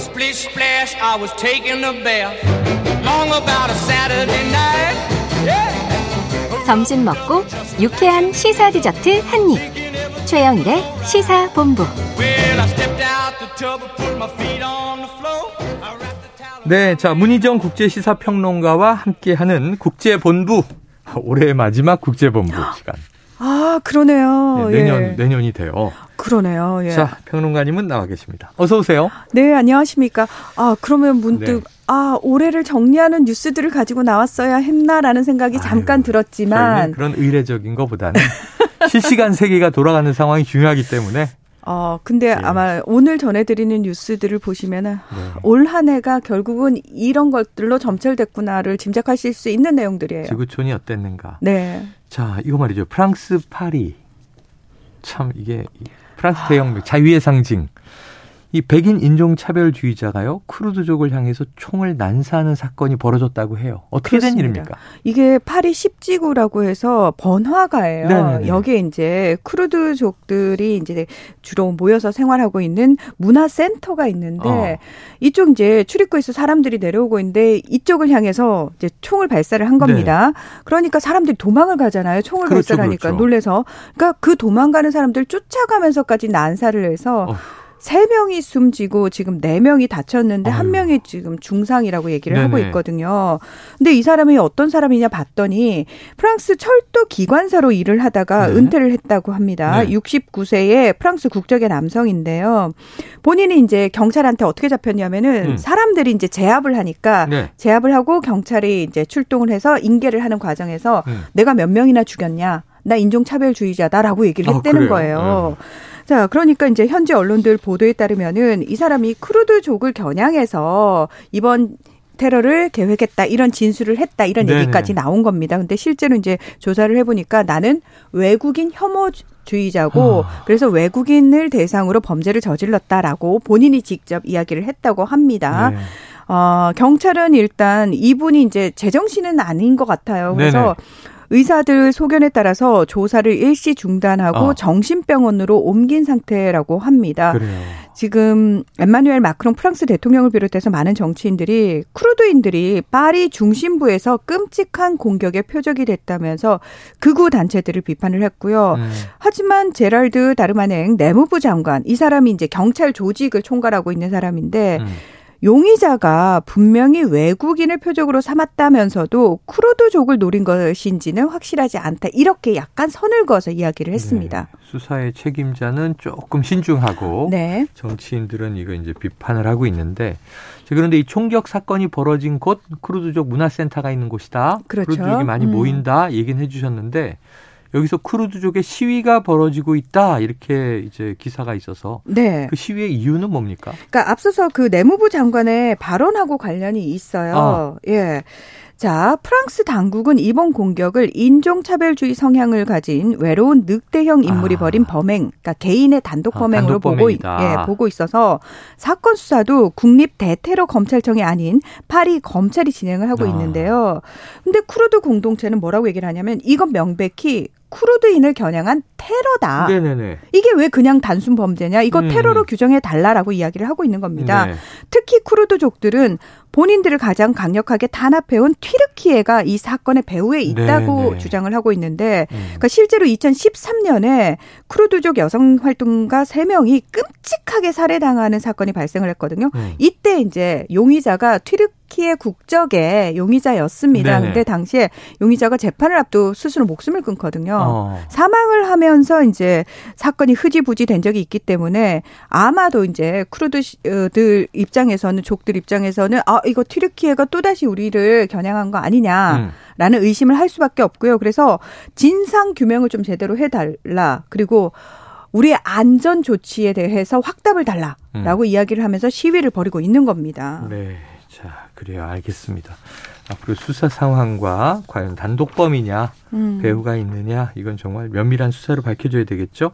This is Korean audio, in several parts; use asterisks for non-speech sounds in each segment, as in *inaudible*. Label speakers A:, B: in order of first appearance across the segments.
A: Splish splash, I was taking a bath. Long about a Saturday night. Yeah.
B: 점심 먹고 유쾌한 시사 디저트 한 입. 최영일의 시사 본부.
A: Well, I stepped out the tub and put my feet on the floor. I wrapped the towel.
C: 네, 자 문희정 국제 시사 평론가와 함께하는 국제 본부 올해의 마지막 국제 본부 시간.
D: 아, 그러네요.
C: 네, 내년
D: 예.
C: 내년이 돼요.
D: 그러네요. 예.
C: 자 평론가님은 나와 계십니다. 어서 오세요.
D: 네, 안녕하십니까. 아, 그러면 문득
C: 네.
D: 아, 올해를 정리하는 뉴스들을 가지고 나왔어야 했나라는 생각이 잠깐
C: 아유,
D: 들었지만
C: 저희는 그런 의례적인 것보다는 *laughs* 실시간 세계가 돌아가는 상황이 중요하기 때문에
D: 어, 근데 아마 오늘 전해드리는 뉴스들을 보시면은
C: 네.
D: 올한 해가 결국은 이런 것들로 점철됐구나를 짐작하실 수 있는 내용들이에요.
C: 지구촌이 어땠는가.
D: 네.
C: 자 이거 말이죠. 프랑스 파리 참 이게 이 프랑스 대혁명 자유의 상징. 이 백인 인종차별주의자가요 크루드족을 향해서 총을 난사하는 사건이 벌어졌다고 해요. 어떻게 된
D: 그렇습니다.
C: 일입니까?
D: 이게 파리 10지구라고 해서 번화가예요.
C: 네네네.
D: 여기에 이제 쿠르드족들이 이제 주로 모여서 생활하고 있는 문화센터가 있는데
C: 어.
D: 이쪽 이제 출입구에서 사람들이 내려오고 있는데 이쪽을 향해서 이제 총을 발사를 한 겁니다. 그러니까 사람들이 도망을 가잖아요. 총을
C: 네. 그렇죠,
D: 발사하니까
C: 그렇죠.
D: 놀래서. 그러니까 그 도망가는 사람들 쫓아가면서까지 난사를 해서
C: 어 휴.
D: 세 명이 숨지고 지금 네 명이 다쳤는데 한
C: 아유.
D: 명이 지금 중상이라고 얘기를 하고
C: 네네.
D: 있거든요. 근데 이 사람이 어떤 사람이냐 봤더니 프랑스 철도 기관사로 일을 하다가
C: 네.
D: 은퇴를 했다고 합니다.
C: 네.
D: 69세의 프랑스 국적의 남성인데요. 본인이 이제 경찰한테 어떻게 잡혔냐면은
C: 음.
D: 사람들이 이제 제압을 하니까
C: 네.
D: 제압을 하고 경찰이 이제 출동을 해서 인계를 하는 과정에서
C: 음.
D: 내가 몇 명이나 죽였냐? 나 인종차별주의자다라고 얘기를
C: 아,
D: 했다는
C: 그래요?
D: 거예요. 자, 그러니까 이제 현지 언론들 보도에 따르면은 이 사람이 크루드족을 겨냥해서 이번 테러를 계획했다 이런 진술을 했다 이런
C: 네네.
D: 얘기까지 나온 겁니다. 근데 실제로 이제 조사를 해보니까 나는 외국인 혐오 주의자고
C: 아.
D: 그래서 외국인을 대상으로 범죄를 저질렀다라고 본인이 직접 이야기를 했다고 합니다.
C: 네.
D: 어, 경찰은 일단 이분이 이제 제정신은 아닌 것 같아요. 그래서
C: 네네.
D: 의사들 소견에 따라서 조사를 일시 중단하고
C: 어.
D: 정신병원으로 옮긴 상태라고 합니다.
C: 그래요.
D: 지금 엠마누엘 마크롱 프랑스 대통령을 비롯해서 많은 정치인들이 쿠르드인들이 파리 중심부에서 끔찍한 공격의 표적이 됐다면서 극우 단체들을 비판을 했고요.
C: 음.
D: 하지만 제랄드 다르마냉 내무부 장관 이 사람이 이제 경찰 조직을 총괄하고 있는 사람인데
C: 음.
D: 용의자가 분명히 외국인을 표적으로 삼았다면서도 쿠르드족을 노린 것인지는 확실하지 않다. 이렇게 약간 선을 그어서 이야기를 했습니다.
C: 네. 수사의 책임자는 조금 신중하고
D: 네.
C: 정치인들은 이거 이제 비판을 하고 있는데 자, 그런데 이 총격 사건이 벌어진 곳 쿠르드족 문화센터가 있는 곳이다.
D: 그렇죠.
C: 쿠르드족이 많이
D: 음.
C: 모인다 얘기는 해주셨는데 여기서 쿠르드족의 시위가 벌어지고 있다 이렇게 이제 기사가 있어서
D: 네.
C: 그 시위의 이유는 뭡니까?
D: 그러니까 앞서서 그 내무부 장관의 발언하고 관련이 있어요.
C: 아.
D: 예. 자, 프랑스 당국은 이번 공격을 인종차별주의 성향을 가진 외로운 늑대형 인물이
C: 아.
D: 벌인 범행, 그러니까 개인의 단독
C: 아,
D: 범행으로
C: 단독
D: 보고. 예, 보고 있어서 사건 수사도 국립 대테러 검찰청이 아닌 파리 검찰이 진행을 하고
C: 아.
D: 있는데요. 근데 쿠르드 공동체는 뭐라고 얘기를 하냐면 이건 명백히 쿠르드인을 겨냥한 테러다.
C: 네네네.
D: 이게 왜 그냥 단순 범죄냐? 이거
C: 음.
D: 테러로 규정해 달라라고 이야기를 하고 있는 겁니다.
C: 네.
D: 특히 쿠르드족들은 본인들을 가장 강력하게 탄압해온 튀르키예가 이 사건의 배후에 있다고
C: 네, 네.
D: 주장을 하고 있는데
C: 음.
D: 그러니까 실제로 2013년에 쿠르드족 여성 활동가 3명이 끔찍하게 살해당하는 사건이 발생을 했거든요.
C: 음.
D: 이때 이제 용의자가 튀르키예 국적의 용의자였습니다.
C: 네네.
D: 근데 당시에 용의자가 재판을 앞두고 스스로 목숨을 끊거든요.
C: 어.
D: 사망을 하면서 이제 사건이 흐지부지 된 적이 있기 때문에 아마도 이제 쿠르드들 입장에서는 족들 입장에서는 아 이거 튀르키예가 또다시 우리를 겨냥한 거 아니냐라는
C: 음.
D: 의심을 할 수밖에 없고요. 그래서 진상 규명을 좀 제대로 해달라. 그리고 우리의 안전 조치에 대해서 확답을 달라라고 이야기를 하면서 시위를 벌이고 있는 겁니다.
C: 네. 자, 그래요. 알겠습니다. 앞으로 수사 상황과 과연 단독범이냐,
D: 음.
C: 배후가 있느냐, 이건 정말 면밀한 수사로 밝혀져야 되겠죠.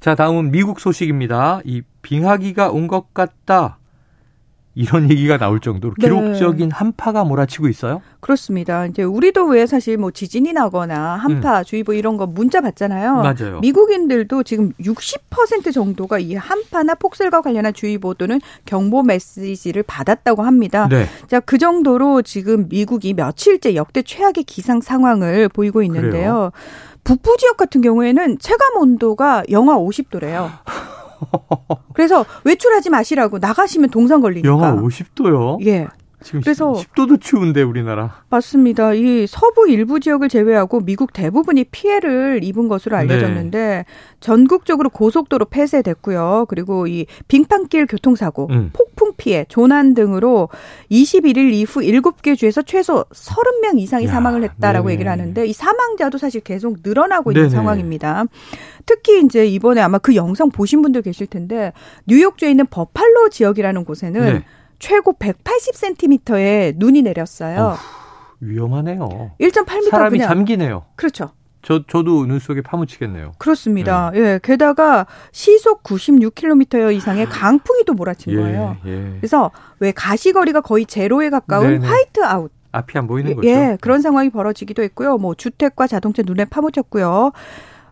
C: 자, 다음은 미국 소식입니다. 이 빙하기가 온 것 같다. 이런 얘기가 나올 정도로
D: 네.
C: 기록적인 한파가 몰아치고 있어요?
D: 그렇습니다. 이제 우리도 왜 사실 뭐 지진이 나거나 한파 주의보 이런 거 문자 받잖아요.
C: 음. 맞아요.
D: 미국인들도 지금 60% 정도가 이 한파나 폭설과 관련한 주의보 또는 경보 메시지를 받았다고 합니다.
C: 네.
D: 자, 그 정도로 지금 미국이 며칠째 역대 최악의 기상 상황을 보이고 있는데요.
C: 그래요?
D: 북부 지역 같은 경우에는 체감 온도가 영하 50도래요. *laughs* 그래서 외출하지 마시라고 나가시면 동상 걸리니까.
C: 영하 50도요?
D: 예.
C: 지금
D: 그래서-
C: 10도도 추운데 우리나라.
D: 맞습니다. 이 서부 일부 지역을 제외하고 미국 대부분이 피해를 입은 것으로 알려졌는데 전국적으로 고속도로 폐쇄됐고요. 그리고 이 빙판길 교통사고,
C: 음.
D: 폭풍 피해, 조난 등으로 21일 이후 7개 주에서 최소 30명 이상이
C: 야,
D: 사망을 했다라고
C: 네네.
D: 얘기를 하는데 이 사망자도 사실 계속 늘어나고 있는
C: 네네.
D: 상황입니다. 특히 이제 이번에 아마 그 영상 보신 분들 계실 텐데 뉴욕주에 있는 버팔로 지역이라는 곳에는
C: 네.
D: 최고 180cm의 눈이 내렸어요.
C: 어후, 위험하네요.
D: 1.8m
C: 사람이
D: 그냥
C: 잠기네요.
D: 그렇죠.
C: 저 저도 눈 속에 파묻히겠네요.
D: 그렇습니다. 예. 게다가 시속 96km 이상의 강풍이 또 몰아친
C: 예,
D: 거예요.
C: 예.
D: 그래서 왜 가시거리가 거의 제로에 가까운
C: 네네.
D: 화이트 아웃
C: 앞이 안 보이는 거죠.
D: 예, 그런 상황이 벌어지기도 했고요. 뭐 주택과 자동차 눈에 파묻혔고요.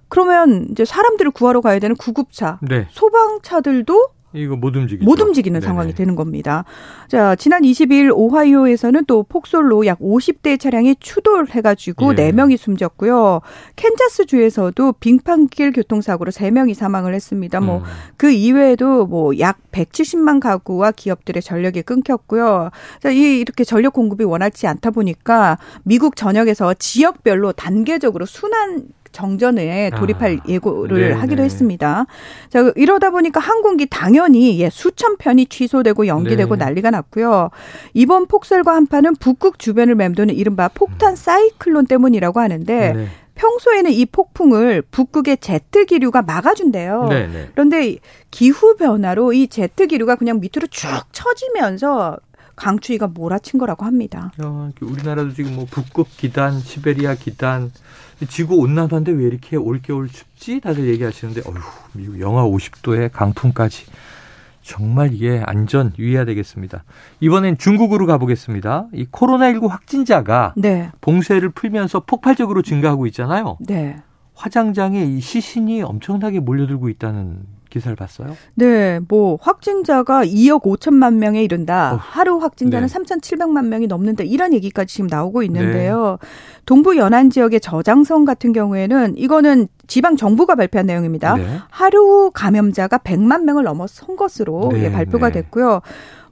D: 그러면 이제 사람들을 구하러 가야 되는 구급차,
C: 네.
D: 소방차들도
C: 이거 못 움직이죠.
D: 못 움직이는
C: 네네.
D: 상황이 되는 겁니다. 자, 지난 22일 오하이오에서는 또 폭설로 약 50대의 차량이 추돌해가지고
C: 예.
D: 4명이 숨졌고요. 캔자스 주에서도 빙판길 교통사고로 3명이 사망을 했습니다. 뭐,
C: 음.
D: 그 이외에도 뭐 약 170만 가구와 기업들의 전력이 끊겼고요. 자, 이 이렇게 전력 공급이 원활치 않다 보니까 미국 전역에서 지역별로 단계적으로 순환 정전에 돌입할
C: 아,
D: 예고를
C: 네네.
D: 하기도 했습니다. 자, 이러다 보니까 항공기 당연히 예, 수천 편이 취소되고 연기되고
C: 네.
D: 난리가 났고요. 이번 폭설과 한파는 북극 주변을 맴도는 이른바 폭탄 사이클론 때문이라고 하는데
C: 네.
D: 평소에는 이 폭풍을 북극의 제트 기류가 막아준대요.
C: 네, 네.
D: 그런데 이 기후 변화로 이 제트 기류가 그냥 밑으로 쭉 처지면서 강추위가 몰아친 거라고 합니다.
C: 야, 우리나라도 지금 뭐 북극 기단, 시베리아 기단, 지구 온난화인데 왜 이렇게 올겨울 춥지? 다들 얘기하시는데, 어휴, 미국 영하 50도에 강풍까지. 정말 이게 안전 유의해야 되겠습니다. 이번엔 중국으로 가보겠습니다. 이 코로나19 확진자가
D: 네,
C: 봉쇄를 풀면서 폭발적으로 증가하고 있잖아요.
D: 네.
C: 화장장에 이 시신이 엄청나게 몰려들고 있다는 기사를 봤어요.
D: 네, 뭐 확진자가 2억 5천만 명에 이른다.
C: 어휴,
D: 하루 확진자는
C: 네.
D: 3,700만 명이 넘는다. 이런 얘기까지 지금 나오고 있는데요. 동부 연안 지역의 저장성 같은 경우에는 이거는 지방 정부가 발표한 내용입니다.
C: 네.
D: 하루 감염자가 100만 명을 넘어선 것으로
C: 네,
D: 예, 발표가
C: 네.
D: 됐고요.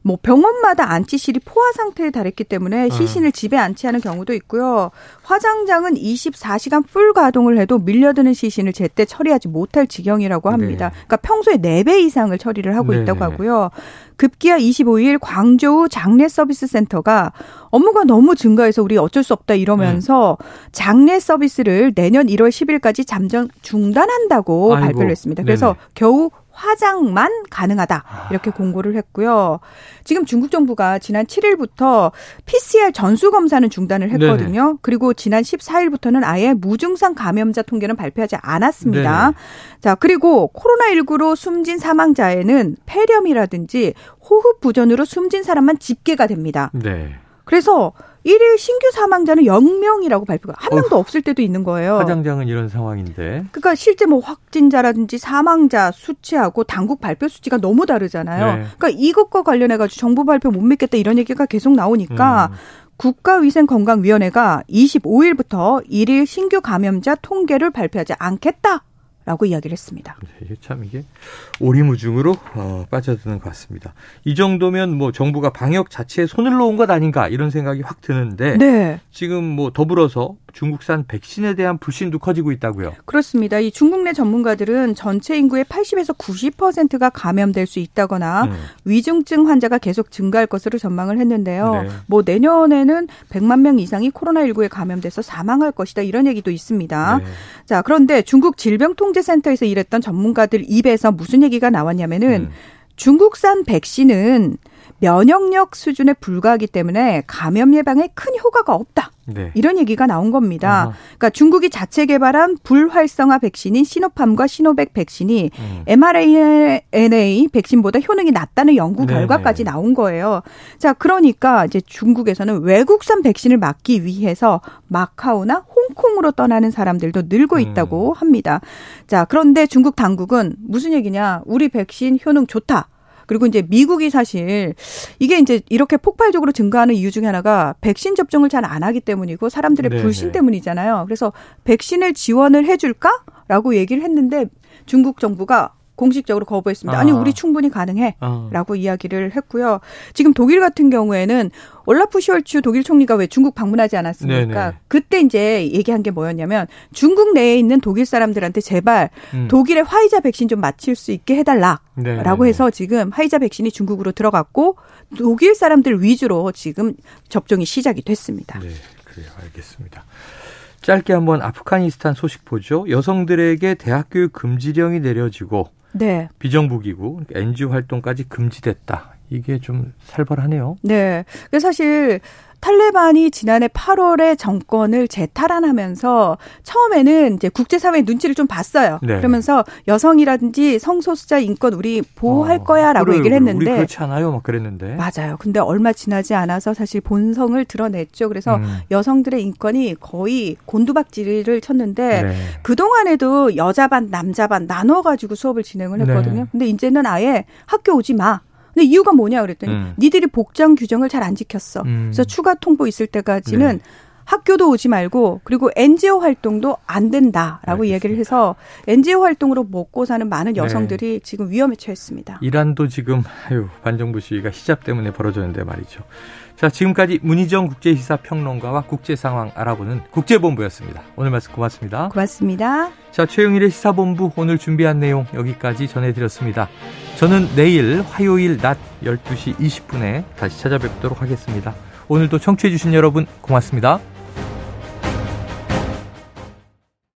D: 뭐 병원마다 안치실이 포화 상태에 달했기
C: 어.
D: 때문에 시신을 집에 안치하는 경우도 있고요. 화장장은 24시간 풀 가동을 해도 밀려드는 시신을 제때 처리하지 못할 지경이라고 합니다.
C: 네.
D: 그러니까 평소에 4배 이상을 처리를 하고
C: 네.
D: 있다고 하고요. 급기야 25일 광저우 장례 서비스 센터가 업무가 너무 증가해서 우리 어쩔 수 없다 이러면서 장례 서비스를 내년 1월 10일까지 잠정 중단한다고
C: 아이고.
D: 발표를 했습니다. 그래서
C: 네네.
D: 겨우 화장만 가능하다 이렇게 공고를 했고요. 지금 중국 정부가 지난 7일부터 PCR 전수 검사는 중단을 했거든요. 그리고 지난 14일부터는 아예 무증상 감염자 통계는 발표하지 않았습니다.
C: 네네.
D: 자, 그리고 코로나19로 숨진 사망자에는 폐렴이라든지 호흡 부전으로 숨진 사람만 집계가 됩니다.
C: 네.
D: 그래서 일일 신규 사망자는 0명이라고 발표가 한 명도 없을 때도 있는 거예요.
C: 화장장은 이런 상황인데.
D: 그러니까 실제 뭐 확진자라든지 사망자 수치하고 당국 발표 수치가 너무 다르잖아요.
C: 네.
D: 그러니까 이것과 관련해 가지고 정부 발표 못 믿겠다 이런 얘기가 계속 나오니까
C: 음.
D: 국가위생건강위원회가 25일부터 일일 신규 감염자 통계를 발표하지 않겠다 라고 이야기를 했습니다.
C: 네, 참 이게 오리무중으로 어, 빠져드는 것 같습니다. 이 정도면 뭐 정부가 방역 자체에 손을 놓은 것 아닌가 이런 생각이 확 드는데
D: 네.
C: 지금 뭐 더불어서 중국산 백신에 대한 불신도 커지고 있다고요.
D: 그렇습니다. 이 중국 내 전문가들은 전체 인구의 80에서 90%가 감염될 수 있다거나
C: 음.
D: 위중증 환자가 계속 증가할 것으로 전망을 했는데요.
C: 네.
D: 뭐 내년에는 100만 명 이상이 코로나19에 감염돼서 사망할 것이다. 이런 얘기도 있습니다.
C: 네.
D: 자, 그런데 중국 질병통 제센터에서 일했던 전문가들 입에서 무슨 얘기가 나왔냐면은
C: 음.
D: 중국산 백신은 면역력 수준에 불과하기 때문에 감염 예방에 큰 효과가 없다. 네. 이런 얘기가 나온 겁니다. 어허. 그러니까 중국이 자체 개발한 불활성화 백신인 시노팜과 시노백 백신이 음. mRNA 백신보다 효능이 낮다는 연구 결과까지 네네. 나온 거예요. 자, 그러니까 이제 중국에서는 외국산 백신을 맞기 위해서 마카오나 홍콩으로 떠나는 사람들도 늘고 있다고 음. 합니다. 자, 그런데 중국 당국은 무슨 얘기냐? 우리 백신 효능 좋다. 그리고 이제 미국이 사실 이게 이제 이렇게 폭발적으로 증가하는 이유 중에 하나가 백신 접종을 잘 안 하기 때문이고 사람들의 네네. 불신 때문이잖아요. 그래서 백신을 지원을 해줄까라고 얘기를 했는데 중국 정부가 공식적으로 거부했습니다. 아. 니 우리 충분히 가능해라고 아. 이야기를 했고요. 지금 독일 같은 경우에는 올라프 슈얼츠 독일 총리가 왜 중국 방문하지 않았습니까? 네네. 그때 이제 얘기한 게 뭐였냐면 중국 내에 있는 독일 사람들한테 제발 음. 독일의 화이자 백신 좀 맞힐 수 있게 해달라라고 네네. 해서 지금 화이자 백신이 중국으로 들어갔고 독일 사람들 위주로 지금 접종이 시작이 됐습니다.
C: 네, 그래요. 알겠습니다. 짧게 한번 아프가니스탄 소식 보죠. 여성들에게 대학 교육 금지령이 내려지고 네. 비정부기구 NGO 활동까지 금지됐다. 이게 좀 살벌하네요.
D: 네. 사실 탈레반이 지난해 8월에 정권을 재탈환하면서 처음에는 이제 국제사회의 눈치를 좀 봤어요. 네. 그러면서 여성이라든지 성소수자 인권 우리 보호할 어, 거야라고 그래, 얘기를 했는데
C: 우리 그렇지 않아요, 막 그랬는데
D: 맞아요. 근데 얼마 지나지 않아서 사실 본성을 드러냈죠. 그래서 음. 여성들의 인권이 거의 곤두박질을 쳤는데 네. 그 동안에도 여자 반 남자 반 나눠 가지고 수업을 진행을 했거든요. 네. 근데 이제는 아예 학교 오지 마. 근데 이유가 뭐냐 그랬더니 음. 니들이 복장 규정을 잘 안 지켰어. 음. 그래서 추가 통보 있을 때까지는 네. 학교도 오지 말고 그리고 NGO 활동도 안 된다라고 알겠습니다. 얘기를 해서 NGO 활동으로 먹고 사는 많은 네. 여성들이 네. 지금 위험에 처했습니다.
C: 이란도 지금 아유 반정부 시위가 히잡 때문에 벌어졌는데 말이죠. 자 지금까지 문희정 국제시사 평론가와 국제 상황 알아보는 국제본부였습니다. 오늘 말씀 고맙습니다.
D: 고맙습니다.
C: 자 최영일의 시사본부 오늘 준비한 내용 여기까지 전해드렸습니다. 저는 내일 화요일 낮 12시 20분에 다시 찾아뵙도록 하겠습니다. 오늘도 청취해주신 여러분 고맙습니다.